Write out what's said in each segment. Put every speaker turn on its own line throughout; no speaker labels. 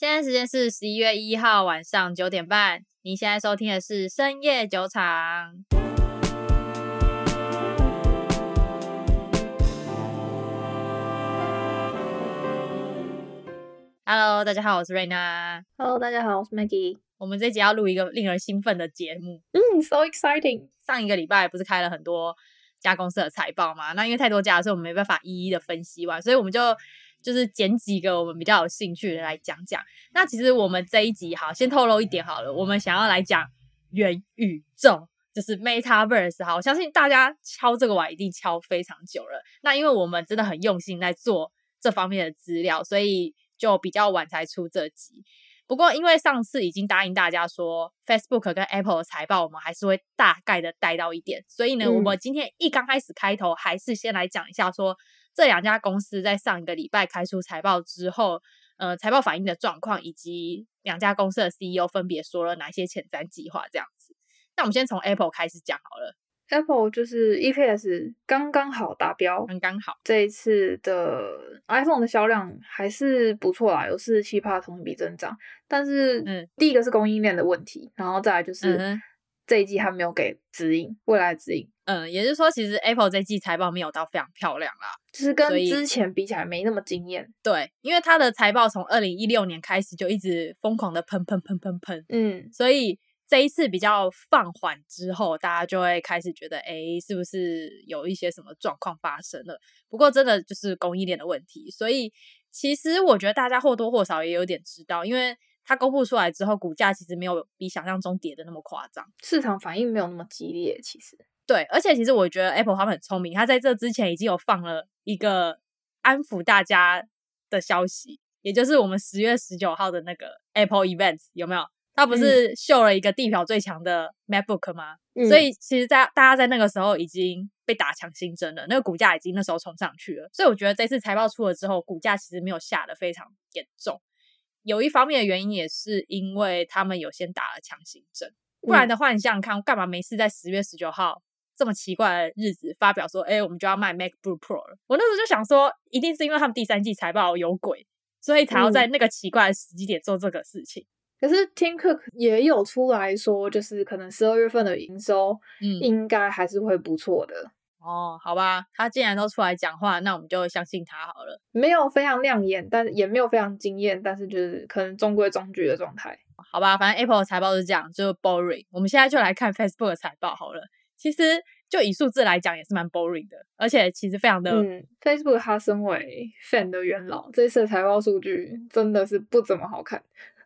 现在时间是十一月一号晚上九点半。您现在收听的是深夜酒场。Hello，大家好，我是 Raina。
Hello，大家好，我是 Maggie。
我们这集要录一个令人兴奋的节目。
嗯，So exciting！
上一个礼拜不是开了很多家公司的财报嘛？那因为太多家，所以我们没办法一一的分析完，所以我们就。就是捡几个我们比较有兴趣的来讲讲。那其实我们这一集好，先透露一点好了，我们想要来讲元宇宙，就是 Metaverse。哈，我相信大家敲这个碗一定敲非常久了。那因为我们真的很用心在做这方面的资料，所以就比较晚才出这集。不过因为上次已经答应大家说 Facebook 跟 Apple 的财报，我们还是会大概的带到一点。所以呢，嗯、我们今天一刚开始开头，还是先来讲一下说。这两家公司在上一个礼拜开出财报之后，呃，财报反映的状况，以及两家公司的 CEO 分别说了哪些前瞻计划，这样子。那我们先从 Apple 开始讲好了。
Apple 就是 EPS 刚刚好达标，
刚刚好。
这一次的 iPhone 的销量还是不错啦，有四十七趴同比增长。但是，嗯，第一个是供应链的问题，然后再来就是。嗯这一季还没有给指引，未来的指引。
嗯，也就是说，其实 Apple 这季财报没有到非常漂亮啦，
就是跟之前比起来没那么惊艳。
对，因为它的财报从二零一六年开始就一直疯狂的喷喷喷喷喷，嗯，所以这一次比较放缓之后，大家就会开始觉得，哎，是不是有一些什么状况发生了？不过真的就是供应链的问题，所以其实我觉得大家或多或少也有点知道，因为。它公布出来之后，股价其实没有比想象中跌的那么夸张，
市场反应没有那么激烈。其实，
对，而且其实我觉得 Apple 他们很聪明，他在这之前已经有放了一个安抚大家的消息，也就是我们十月十九号的那个 Apple Events 有没有？他不是秀了一个地表最强的 MacBook 吗？嗯、所以其实在，在大家在那个时候已经被打强心针了，那个股价已经那时候冲上去了。所以我觉得这次财报出了之后，股价其实没有下的非常严重。有一方面的原因也是因为他们有先打了强心针，不然的话，你想想看，干嘛没事在十月十九号这么奇怪的日子发表说，哎，我们就要卖 MacBook Pro 了？我那时候就想说，一定是因为他们第三季财报有鬼，所以才要在那个奇怪的时机点做这个事情。
可是 Tim Cook 也有出来说，就是可能十二月份的营收，嗯，应该还是会不错的。
哦，好吧，他既然都出来讲话，那我们就相信他好了。
没有非常亮眼，但也没有非常惊艳，但是就是可能中规中矩的状态。
好吧，反正 Apple 的财报是这样，就是 boring。我们现在就来看 Facebook 的财报好了。其实就以数字来讲，也是蛮 boring 的，而且其实非常的。
嗯，Facebook 它身为 Fan 的元老，这次的财报数据真的是不怎么好看，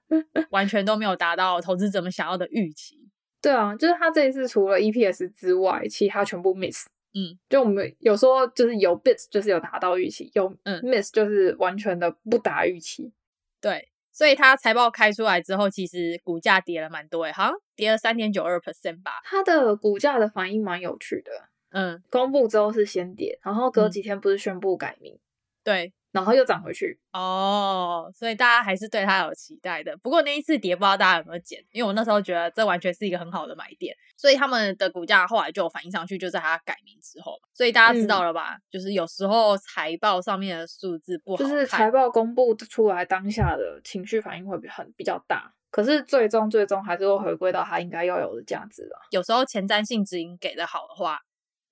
完全都没有达到投资者们想要的预期。
对啊，就是他这一次除了 EPS 之外，其他全部 miss。嗯，就我们有说，就是有 bits 就是有达到预期，有嗯 miss 就是完全的不达预期。
对，所以它财报开出来之后，其实股价跌了蛮多诶，好像跌了三点九二 percent 吧。
它的股价的反应蛮有趣的，嗯，公布之后是先跌，然后隔几天不是宣布改名，嗯、对。然后又涨回去
哦，oh, 所以大家还是对它有期待的。不过那一次跌，不知道大家有没有减？因为我那时候觉得这完全是一个很好的买点，所以他们的股价后来就有反应上去，就在它改名之后。所以大家知道了吧？嗯、就是有时候财报上面的数字不好，
就是财报公布出来当下的情绪反应会很比较大，可是最终最终还是会回归到它应该要有的价值了。
有时候前瞻性指引给的好的话，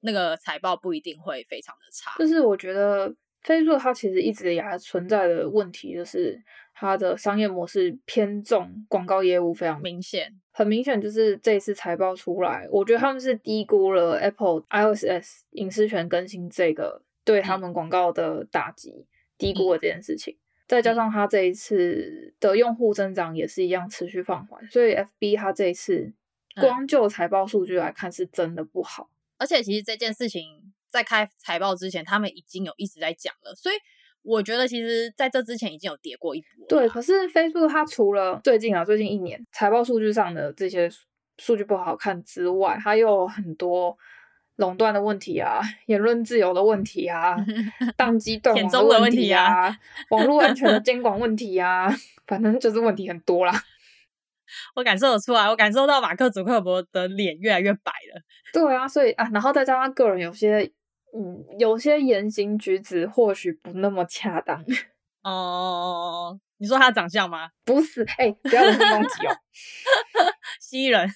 那个财报不一定会非常的差。
就是我觉得。Facebook 它其实一直以来存在的问题，就是它的商业模式偏重广告业务，非常
明显。
很明显，就是这一次财报出来，我觉得他们是低估了 Apple iOS 隐私权更新这个对他们广告的打击，低估了这件事情。再加上它这一次的用户增长也是一样持续放缓，所以 FB 它这一次光就财报数据来看是真的不好。
而且其实这件事情。在开财报之前，他们已经有一直在讲了，所以我觉得其实在这之前已经有跌过一波。
对，可是 Facebook 它除了最近啊，最近一年财报数据上的这些数据不好看之外，它又有很多垄断的问题啊，言论自由的问题啊，当机断网的问题啊，题啊 网络安全的监管问题啊，反正就是问题很多啦。
我感受得出来，我感受到马克·祖克伯的脸越来越白了。
对啊，所以啊，然后再加上个人有些。嗯，有些言行举止或许不那么恰当。
哦，你说他长相吗？
不是，哎、欸，不要人身攻击哦。
蜥蜴人。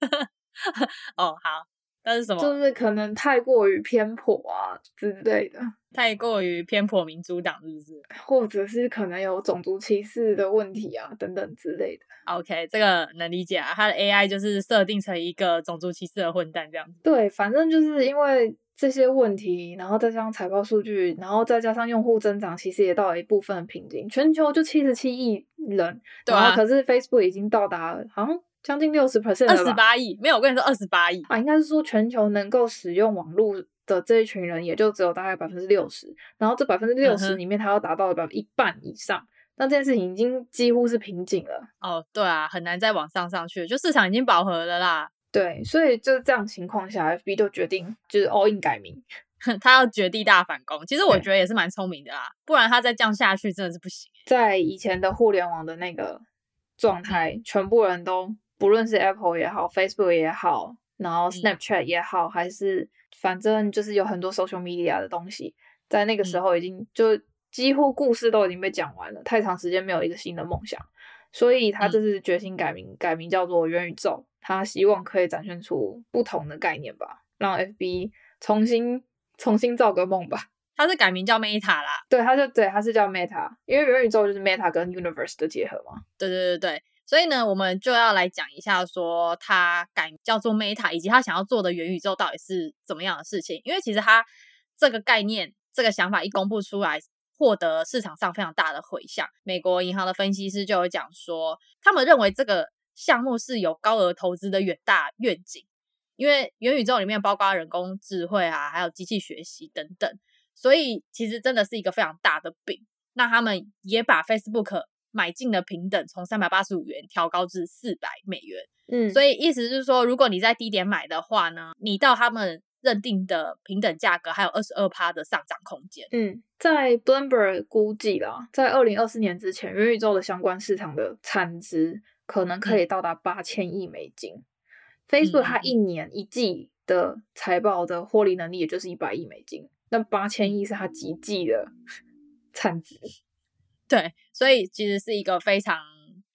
哦，好，那是什么？
就是可能太过于偏颇啊之类的。
太过于偏颇民主党，是不是？
或者是可能有种族歧视的问题啊，等等之类的。
OK，这个能理解啊。他的 AI 就是设定成一个种族歧视的混蛋这样子。
对，反正就是因为这些问题，然后再加上财报数据，然后再加上用户增长，其实也到了一部分的瓶颈。全球就七十七亿人，对啊，可是 Facebook 已经到达好像将近六十 percent，二
十八亿。没有，我跟你说二十八亿
啊，应该是说全球能够使用网络。的这一群人也就只有大概百分之六十，然后这百分之六十里面，它要达到了百分之一半以上，那这件事情已经几乎是瓶颈了。
哦，对啊，很难再往上上去，就市场已经饱和了啦。
对，所以就是这样情况下，FB 就决定就是 all in 改名，
他要绝地大反攻。其实我觉得也是蛮聪明的啦，不然他再这样下去真的是不行。
在以前的互联网的那个状态，全部人都不论是 Apple 也好，Facebook 也好，然后 Snapchat 也好，嗯、还是。反正就是有很多 social media 的东西，在那个时候已经就几乎故事都已经被讲完了，太长时间没有一个新的梦想，所以他这次决心改名，改名叫做元宇宙，他希望可以展现出不同的概念吧，让 FB 重新重新造个梦吧。
他是改名叫 Meta 啦，
对，他就对，他是叫 Meta，因为元宇宙就是 Meta 跟 Universe 的结合嘛。
对对对对。所以呢，我们就要来讲一下，说他改叫做 Meta，以及他想要做的元宇宙到底是怎么样的事情。因为其实他这个概念、这个想法一公布出来，获得市场上非常大的回响。美国银行的分析师就有讲说，他们认为这个项目是有高额投资的远大愿景，因为元宇宙里面包括人工智慧啊，还有机器学习等等，所以其实真的是一个非常大的饼。那他们也把 Facebook。买进的平等从三百八十五元调高至四百美元，嗯，所以意思是说，如果你在低点买的话呢，你到他们认定的平等价格还有二十二趴的上涨空间。
嗯，在 Bloomberg 估计啦，在二零二四年之前，元宇宙的相关市场的产值可能可以到达八千亿美金。嗯、Facebook 它一年一季的财报的获利能力也就是一百亿美金，那八千亿是它几季的 产值。
对，所以其实是一个非常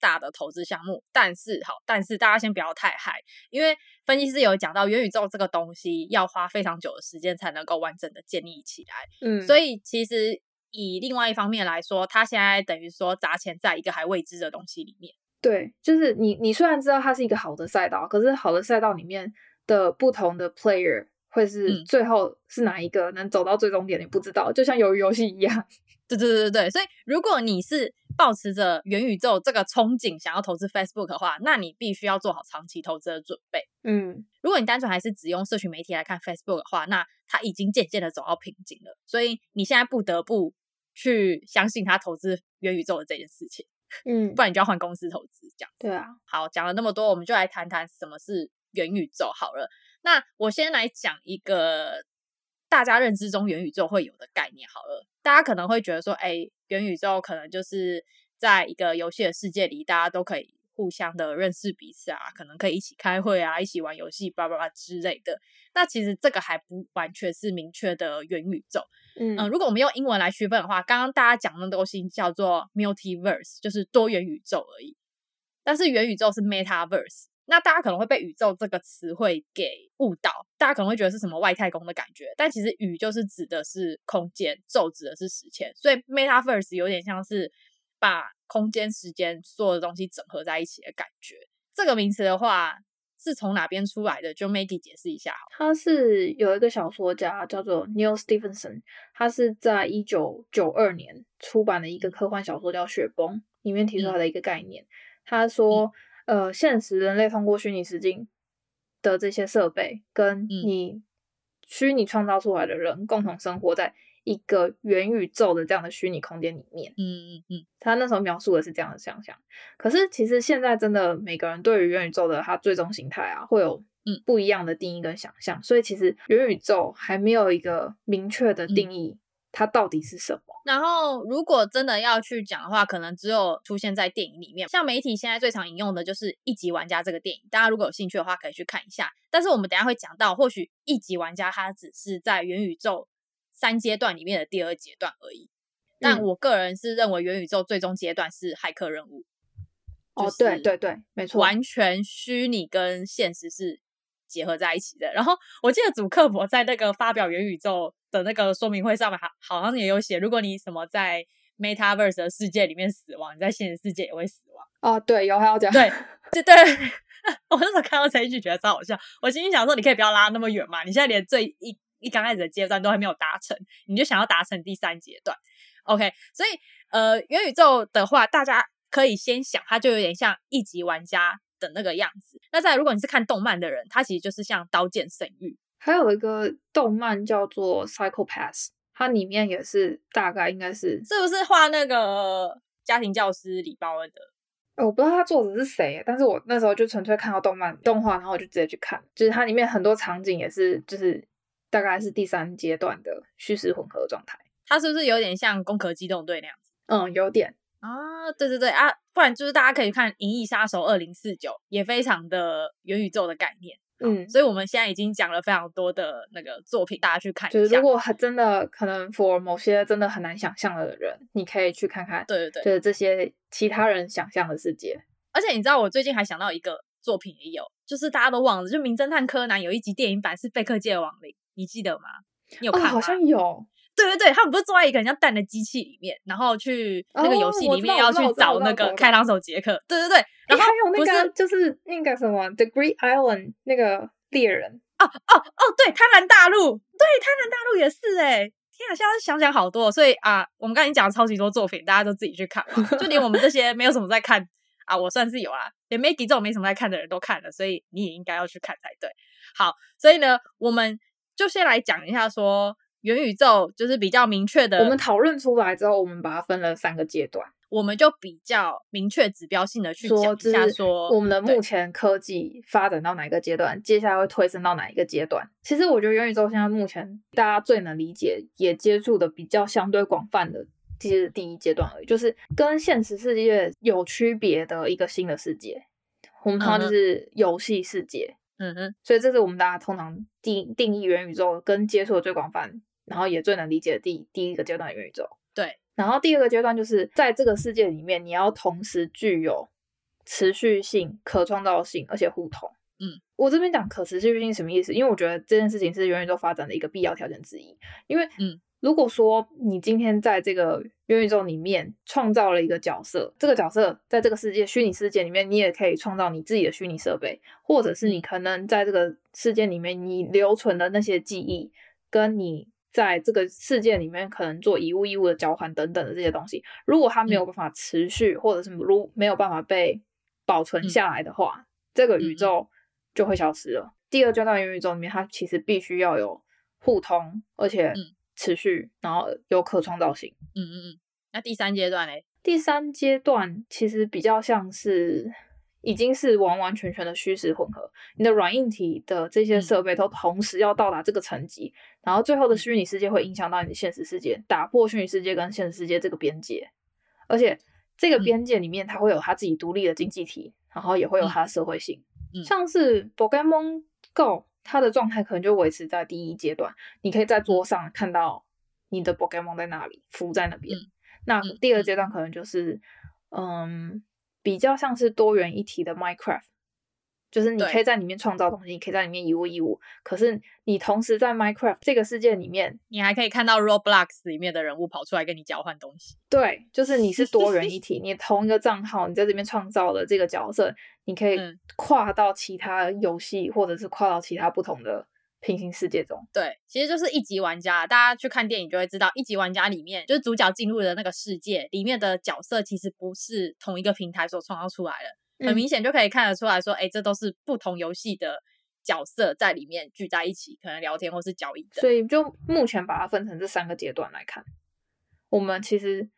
大的投资项目，但是好，但是大家先不要太嗨，因为分析师有讲到元宇宙这个东西要花非常久的时间才能够完整的建立起来，嗯，所以其实以另外一方面来说，他现在等于说砸钱在一个还未知的东西里面。
对，就是你你虽然知道它是一个好的赛道，可是好的赛道里面的不同的 player 会是最后是哪一个能走到最终点，你不知道，就像鱿鱼游戏一样。
对对对对对，所以如果你是抱持着元宇宙这个憧憬想要投资 Facebook 的话，那你必须要做好长期投资的准备。嗯，如果你单纯还是只用社群媒体来看 Facebook 的话，那它已经渐渐的走到瓶颈了。所以你现在不得不去相信他投资元宇宙的这件事情。嗯，不然你就要换公司投资这样。
对啊，
好，讲了那么多，我们就来谈谈什么是元宇宙好了。那我先来讲一个。大家认知中元宇宙会有的概念好了，大家可能会觉得说，哎，元宇宙可能就是在一个游戏的世界里，大家都可以互相的认识彼此啊，可能可以一起开会啊，一起玩游戏，叭叭叭之类的。那其实这个还不完全是明确的元宇宙。嗯，嗯，如果我们用英文来区分的话，刚刚大家讲的东西叫做 multiverse，就是多元宇宙而已。但是元宇宙是 metaverse。那大家可能会被宇宙这个词汇给误导，大家可能会觉得是什么外太空的感觉，但其实宇就是指的是空间，宙指的是时间，所以 Metaverse 有点像是把空间、时间所有的东西整合在一起的感觉。这个名词的话是从哪边出来的？就 Maggie 解释一下好。
他是有一个小说家叫做 Neil Stephenson，他是在一九九二年出版的一个科幻小说叫《雪崩》，里面提出来的一个概念。嗯、他说。嗯呃，现实人类通过虚拟实境的这些设备，跟你虚拟创造出来的人共同生活在一个元宇宙的这样的虚拟空间里面。嗯嗯嗯，他那时候描述的是这样的想象。可是其实现在真的每个人对于元宇宙的它最终形态啊，会有嗯不一样的定义跟想象。所以其实元宇宙还没有一个明确的定义。嗯它到底是什么？
然后，如果真的要去讲的话，可能只有出现在电影里面。像媒体现在最常引用的就是《一级玩家》这个电影，大家如果有兴趣的话，可以去看一下。但是我们等一下会讲到，或许《一级玩家》它只是在元宇宙三阶段里面的第二阶段而已。但我个人是认为元宇宙最终阶段是骇客任务。
哦，对对对，没错，
完全虚拟跟现实是结合在一起的。然后我记得主克伯在那个发表元宇宙的那个说明会上面，好好像也有写，如果你什么在 Metaverse 的世界里面死亡，你在现实世界也会死亡。
哦，对，有还要讲，
对，对对。我那时候看到这一句，觉得超好笑。我心里想说，你可以不要拉那么远嘛？你现在连最一一刚开始的阶段都还没有达成，你就想要达成第三阶段？OK，所以呃，元宇宙的话，大家可以先想，它就有点像一级玩家的那个样子。那再，如果你是看动漫的人，它其实就是像《刀剑神域》。
还有一个动漫叫做《Psycho-Pass》，它里面也是大概应该是
是不是画那个家庭教师李包恩的？
我不知道他作者是谁，但是我那时候就纯粹看到动漫动画，然后我就直接去看，就是它里面很多场景也是，就是大概是第三阶段的虚实混合状态。
它是不是有点像《攻壳机动队》那样子？
嗯，有点
啊，对对对啊，不然就是大家可以看《银翼杀手二零四九》，也非常的元宇宙的概念。嗯，所以我们现在已经讲了非常多的那个作品，大家去看一下。
就是如果真的可能，for 某些真的很难想象的人，你可以去看看。
对对对，
就是这些其他人想象的世界。
而且你知道，我最近还想到一个作品也有，就是大家都忘了，就《名侦探柯南》有一集电影版是贝克街的亡灵，你记得吗？你有看吗？
哦，好像有。
对对对，他们不是坐在一个很像蛋的机器里面，然后去那个游戏里面要去找那个开膛手杰克。对对对，然后
还有那个就是那个什么 The Great Island 那个猎人。
哦哦哦，对，贪婪大陆，对，贪婪大陆也是哎，天啊，现在想想好多，所以啊，我们刚才讲了超级多作品，大家都自己去看嘛，就连我们这些没有什么在看啊，我算是有啊，连 Maggie 这种没什么在看的人都看了，所以你也应该要去看才对。好，所以呢，我们就先来讲一下说。元宇宙就是比较明确的，
我们讨论出来之后，我们把它分了三个阶段，
我们就比较明确指标性的去讲一下，说
我们的目前科技发展到哪一个阶段，接下来会推升到哪一个阶段。其实我觉得元宇宙现在目前大家最能理解，也接触的比较相对广泛的，其实第一阶段而已，就是跟现实世界有区别的一个新的世界。我们通常就是游戏世界，
嗯哼，
所以这是我们大家通常定定义元宇宙跟接触的最广泛。然后也最能理解的第第一个阶段的元宇宙，
对。
然后第二个阶段就是在这个世界里面，你要同时具有持续性、可创造性，而且互通。
嗯，
我这边讲可持续性什么意思？因为我觉得这件事情是元宇宙发展的一个必要条件之一。因为，
嗯，
如果说你今天在这个元宇宙里面创造了一个角色，这个角色在这个世界虚拟世界里面，你也可以创造你自己的虚拟设备，或者是你可能在这个世界里面你留存的那些记忆，跟你。在这个世界里面，可能做以物易物的交换等等的这些东西，如果它没有办法持续，嗯、或者是如没有办法被保存下来的话，嗯、这个宇宙就会消失了。嗯、第二阶段元宇宙里面，它其实必须要有互通，而且持续，嗯、然后有可创造性。
嗯嗯嗯。那第三阶段呢？
第三阶段其实比较像是。已经是完完全全的虚实混合，你的软硬体的这些设备都同时要到达这个层级，嗯、然后最后的虚拟世界会影响到你的现实世界，打破虚拟世界跟现实世界这个边界，而且这个边界里面它会有它自己独立的经济体，然后也会有它的社会性，
嗯、
像是 Pokemon Go，它的状态可能就维持在第一阶段，你可以在桌上看到你的 Pokemon 在那里浮在那边，
嗯、
那第二阶段可能就是嗯。比较像是多元一体的 Minecraft，就是你可以在里面创造东西，你可以在里面一物一物。可是你同时在 Minecraft 这个世界里面，
你还可以看到 Roblox 里面的人物跑出来跟你交换东西。
对，就是你是多人一 体，你同一个账号，你在这边创造了这个角色，你可以跨到其他游戏，或者是跨到其他不同的。平行世界中，
对，其实就是一级玩家。大家去看电影就会知道，一级玩家里面就是主角进入的那个世界里面的角色，其实不是同一个平台所创造出来的。很明显就可以看得出来说，哎、嗯，这都是不同游戏的角色在里面聚在一起，可能聊天或是交易的。
所以，就目前把它分成这三个阶段来看，我们其实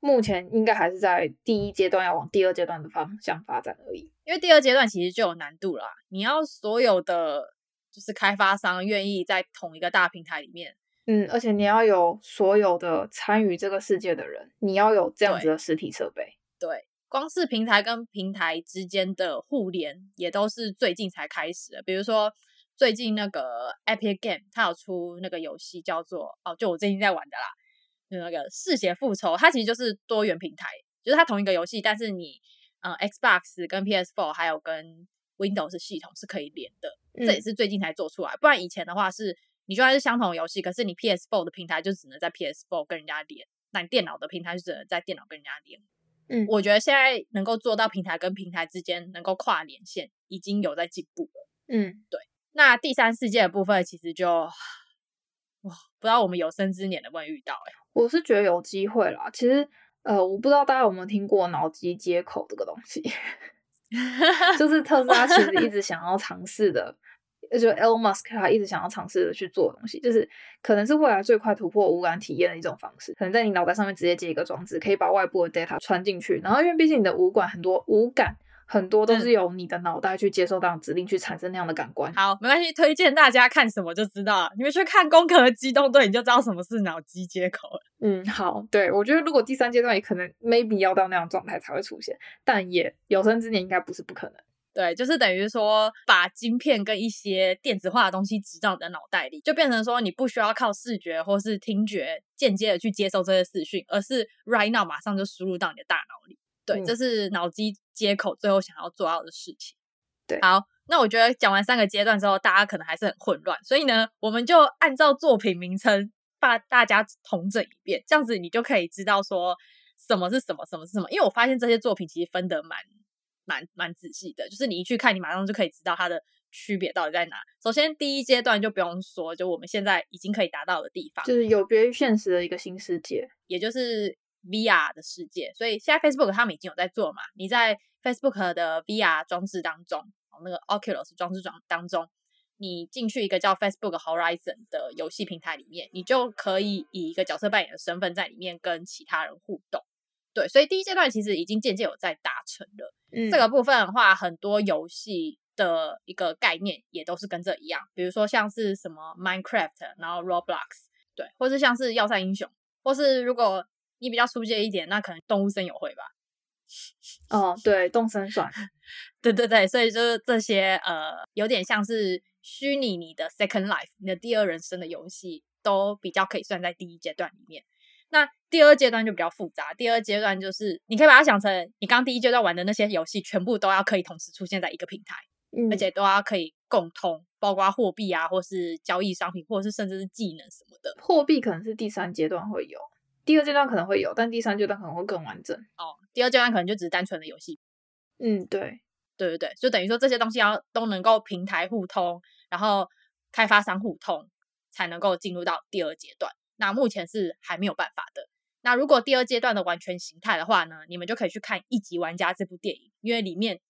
目前应该还是在第一阶段要往第二阶段的方向发展而已。
因为第二阶段其实就有难度了，你要所有的。就是开发商愿意在同一个大平台里面，
嗯，而且你要有所有的参与这个世界的人，你要有这样子的实体设
备。对，光是平台跟平台之间的互联也都是最近才开始的。比如说最近那个 Epic Game，它有出那个游戏叫做哦，就我最近在玩的啦，就那个嗜血复仇，它其实就是多元平台，就是它同一个游戏，但是你呃 Xbox 跟 PS4 还有跟 Windows 系统是可以连的，嗯、这也是最近才做出来，不然以前的话是你就算是相同的游戏，可是你 PS4 的平台就只能在 PS4 跟人家连，那你电脑的平台就只能在电脑跟人家连。嗯，我觉得现在能够做到平台跟平台之间能够跨连线，已经有在进步了。
嗯，
对。那第三世界的部分其实就哇，不知道我们有生之年能不能遇到哎、欸。
我是觉得有机会啦。其实呃，我不知道大家有没有听过脑机接口这个东西，就是特斯拉其实一直想要尝试的。就 Elon Musk 他一直想要尝试的去做的东西，就是可能是未来最快突破无感体验的一种方式。可能在你脑袋上面直接接一个装置，可以把外部的 data 传进去。然后因为毕竟你的五感很多，五感很多都是由你的脑袋去接受到指令，去产生那样的感官。
好，没关系，推荐大家看什么就知道了。你们去看《攻壳机动队》，你就知道什么是脑机接口了。
嗯，好，对，我觉得如果第三阶段也可能 maybe 要到那样状态才会出现，但也有生之年应该不是不可能。
对，就是等于说，把晶片跟一些电子化的东西植到你的脑袋里，就变成说，你不需要靠视觉或是听觉间接的去接受这些资讯，而是 right now 马上就输入到你的大脑里。对，嗯、这是脑机接口最后想要做到的事情。
对，
好，那我觉得讲完三个阶段之后，大家可能还是很混乱，所以呢，我们就按照作品名称把大家统整一遍，这样子你就可以知道说什么是什么，什么是什么。因为我发现这些作品其实分得蛮。蛮蛮仔细的，就是你一去看，你马上就可以知道它的区别到底在哪。首先，第一阶段就不用说，就我们现在已经可以达到的地方，
就是有别于现实的一个新世界，
也就是 VR 的世界。所以现在 Facebook 他们已经有在做嘛，你在 Facebook 的 VR 装置当中，那个 Oculus 装置装当中，你进去一个叫 Facebook Horizon 的游戏平台里面，你就可以以一个角色扮演的身份在里面跟其他人互动。对，所以第一阶段其实已经渐渐有在达成了。嗯，这个部分的话，很多游戏的一个概念也都是跟这一样，比如说像是什么 Minecraft，然后 Roblox，对，或是像是要塞英雄，或是如果你比较初阶一点，那可能动物森友会吧。
哦，对，动森算。
对对对，所以就是这些呃，有点像是虚拟你的 Second Life，你的第二人生的游戏，都比较可以算在第一阶段里面。那第二阶段就比较复杂。第二阶段就是你可以把它想成你刚第一阶段玩的那些游戏，全部都要可以同时出现在一个平台，嗯，而且都要可以共通，包括货币啊，或是交易商品，或者是甚至是技能什么的。
货币可能是第三阶段会有，第二阶段可能会有，但第三阶段可能会更完整。
哦，第二阶段可能就只是单纯的游戏。
嗯，对，
对对对，就等于说这些东西要都能够平台互通，然后开发商互通，才能够进入到第二阶段。那目前是还没有办法的。那如果第二阶段的完全形态的话呢，你们就可以去看《一级玩家》这部电影，因为里面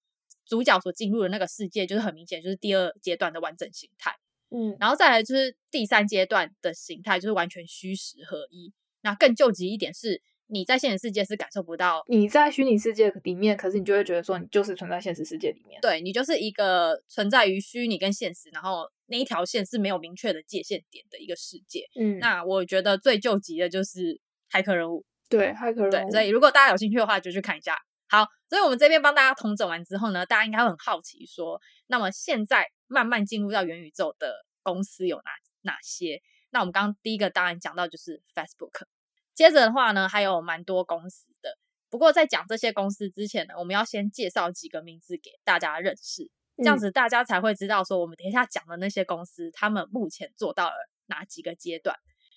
主角所进入的那个世界就是很明显就是第二阶段的完整形态。
嗯，
然后再来就是第三阶段的形态，就是完全虚实合一。那更救急一点是，你在现实世界是感受不到，
你在虚拟世界里面，可是你就会觉得说你就是存在现实世界里面。
对，你就是一个存在于虚拟跟现实，然后。那一条线是没有明确的界限点的一个世界。
嗯，
那我觉得最救急的就是骇客人物。
对，骇客人物。
对，所以如果大家有兴趣的话，就去看一下。好，所以我们这边帮大家统整完之后呢，大家应该会很好奇说，那么现在慢慢进入到元宇宙的公司有哪哪些？那我们刚刚第一个当然讲到就是 Facebook，接着的话呢，还有蛮多公司的。不过在讲这些公司之前呢，我们要先介绍几个名字给大家认识。这样子大家才会知道说，我们等一下讲的那些公司，他们目前做到了哪几个阶段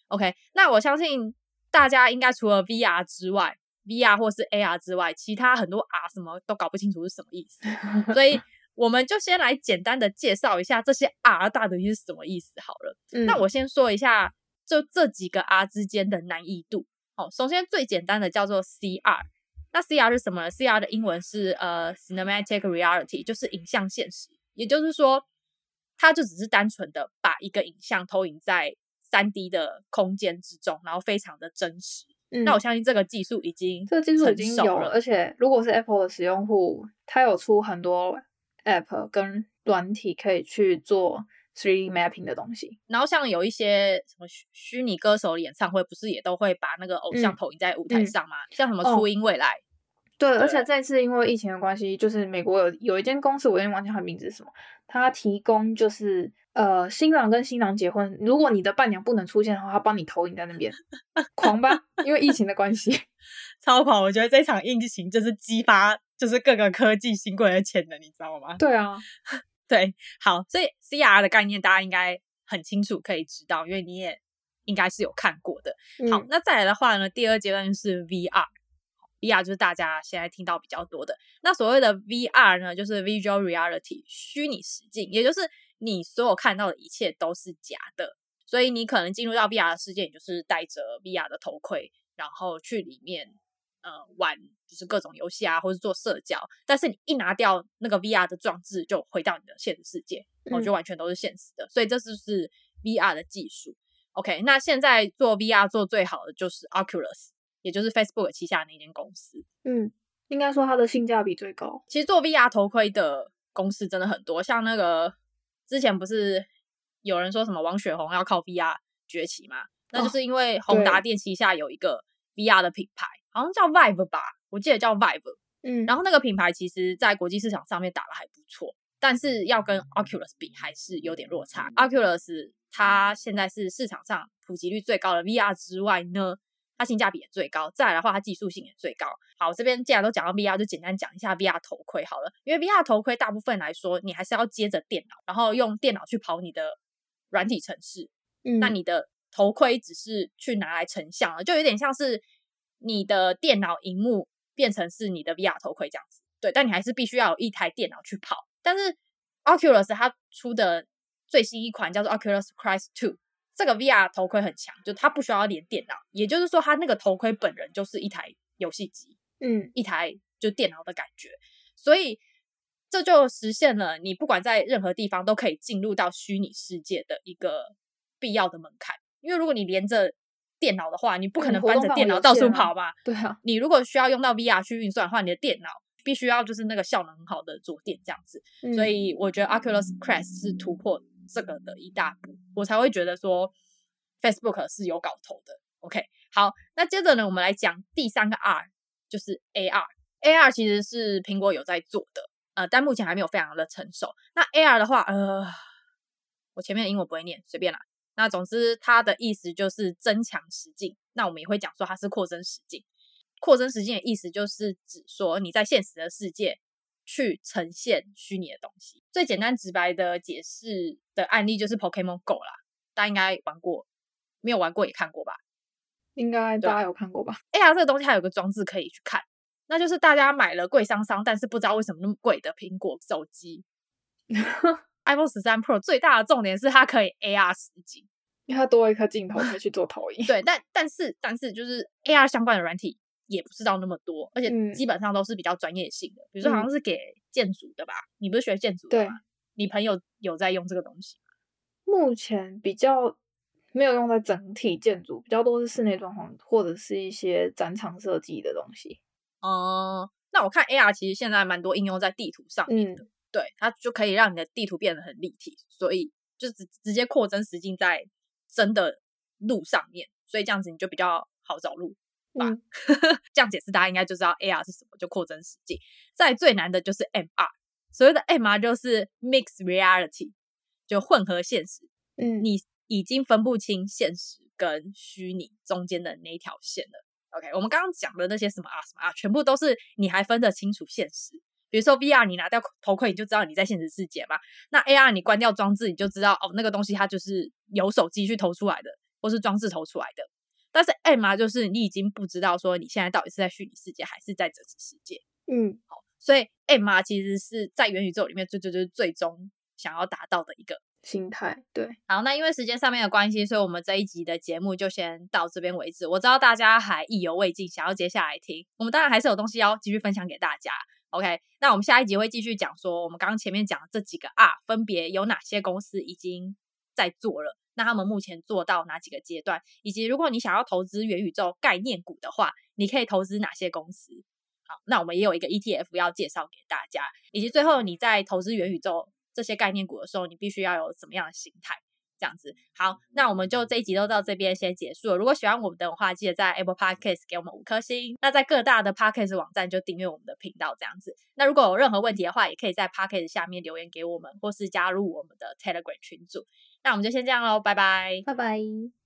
？OK，那我相信大家应该除了 VR 之外，VR 或是 AR 之外，其他很多 R 什么都搞不清楚是什么意思。所以 我们就先来简单的介绍一下这些 R 到底是什么意思好了。
嗯、
那我先说一下，就这几个 R 之间的难易度。好，首先最简单的叫做 CR。那 CR 是什么呢？CR 的英文是呃、uh, Cinematic Reality，就是影像现实。也就是说，它就只是单纯的把一个影像投影在三 D 的空间之中，然后非常的真实。嗯、那我相信这个技术已经
这个技术已经有了，而且如果是 Apple 的使用户，它有出很多 App 跟软体可以去做 3D mapping 的东西。
然后像有一些什么虚虚拟歌手演唱会，不是也都会把那个偶像投影在舞台上吗？嗯嗯、像什么初音未来。
对，而且这次因为疫情的关系，就是美国有有一间公司，我有点忘记它名字是什么，它提供就是呃新郎跟新郎结婚，如果你的伴娘不能出现的话，他帮你投影在那边，狂吧，因为疫情的关系，
超跑！我觉得这场疫情就是激发就是各个科技新贵的潜能，你知道吗？
对啊，
对，好，所以 CR 的概念大家应该很清楚，可以知道，因为你也应该是有看过的。好，嗯、那再来的话呢，第二阶段是 VR。VR 就是大家现在听到比较多的，那所谓的 VR 呢，就是 Visual Reality 虚拟实境，也就是你所有看到的一切都是假的，所以你可能进入到 VR 的世界，你就是戴着 VR 的头盔，然后去里面呃玩，就是各种游戏啊，或是做社交。但是你一拿掉那个 VR 的装置，就回到你的现实世界，我觉得完全都是现实的。嗯、所以这就是 VR 的技术。OK，那现在做 VR 做最好的就是 Oculus。也就是 Facebook 旗下的那间公司，
嗯，应该说它的性价比最高。
其实做 VR 头盔的公司真的很多，像那个之前不是有人说什么王雪红要靠 VR 崛起吗？那就是因为宏达电旗下有一个 VR 的品牌，好像叫 Vive 吧，我记得叫 Vive。嗯，然后那个品牌其实在国际市场上面打的还不错，但是要跟 Oculus 比还是有点落差。嗯、Oculus 它现在是市场上普及率最高的 VR 之外呢，它性价比也最高，再来的话，它技术性也最高。好，这边既然都讲到 VR，就简单讲一下 VR 头盔好了。因为 VR 头盔大部分来说，你还是要接着电脑，然后用电脑去跑你的软体程式。嗯，那你的头盔只是去拿来成像了，就有点像是你的电脑荧幕变成是你的 VR 头盔这样子。对，但你还是必须要有一台电脑去跑。但是 Oculus 它出的最新一款叫做 Oculus Quest 2。这个 VR 头盔很强，就它不需要连电脑，也就是说，它那个头盔本人就是一台游戏机，嗯，一台就电脑的感觉，所以这就实现了你不管在任何地方都可以进入到虚拟世界的一个必要的门槛。因为如果你连着电脑的话，你不可能搬着电脑到处跑吧？对啊，你如果需要用到 VR 去运算的话，你的电脑必须要就是那个效能很好的桌垫这样子。嗯，所以我觉得 Oculus Quest 是突破。这个的一大步，我才会觉得说 Facebook 是有搞头的。OK，好，那接着呢，我们来讲第三个 R，就是 AR。AR 其实是苹果有在做的，呃，但目前还没有非常的成熟。那 AR 的话，呃，我前面的英文不会念，随便啦。那总之，它的意思就是增强实境。那我们也会讲说它是扩增实境。扩增实境的意思就是指说你在现实的世界。去呈现虚拟的东西，最简单直白的解释的案例就是 Pokemon Go 啦，大家应该玩过，没有玩过也看过吧？
应该大家有看过吧
？AR 这个东西还有个装置可以去看，那就是大家买了贵桑桑，但是不知道为什么那么贵的苹果手机 iPhone 十三 Pro 最大的重点是它可以 AR 实景，
因为它多一颗镜头可以去做投影。
对，但但是但是就是 AR 相关的软体。也不知道那么多，而且基本上都是比较专业性的，嗯、比如说好像是给建筑的吧？嗯、你不是学建筑的吗？你朋友有在用这个东西吗？
目前比较没有用在整体建筑，比较多是室内装潢或者是一些展场设计的东西。
哦、嗯，那我看 AR 其实现在蛮多应用在地图上面的，嗯、对，它就可以让你的地图变得很立体，所以就直直接扩增实境在真的路上面，所以这样子你就比较好找路。嗯，这样解释大家应该就知道 AR 是什么，就扩增实境。再最难的就是 MR，所谓的 MR 就是 Mixed Reality，就混合现实。嗯，你已经分不清现实跟虚拟中间的那一条线了。OK，我们刚刚讲的那些什么啊什么啊，全部都是你还分得清楚现实。比如说 VR，你拿掉头盔，你就知道你在现实世界嘛。那 AR，你关掉装置，你就知道哦，那个东西它就是由手机去投出来的，或是装置投出来的。但是 MR 就是你已经不知道说你现在到底是在虚拟世界还是在真实世界。嗯，好，所以 MR 其实是在元宇宙里面最最最最终想要达到的一个
心态。对，
好，那因为时间上面的关系，所以我们这一集的节目就先到这边为止。我知道大家还意犹未尽，想要接下来听，我们当然还是有东西要继续分享给大家。OK，那我们下一集会继续讲说我们刚刚前面讲的这几个 R 分别有哪些公司已经在做了。那他们目前做到哪几个阶段？以及如果你想要投资元宇宙概念股的话，你可以投资哪些公司？好，那我们也有一个 ETF 要介绍给大家。以及最后你在投资元宇宙这些概念股的时候，你必须要有怎么样的心态？这样子。好，那我们就这一集都到这边先结束了。如果喜欢我们的话，记得在 Apple Podcast 给我们五颗星。那在各大的 Podcast 网站就订阅我们的频道这样子。那如果有任何问题的话，也可以在 Podcast 下面留言给我们，或是加入我们的 Telegram 群组。那我们就先这样喽，拜拜，
拜拜。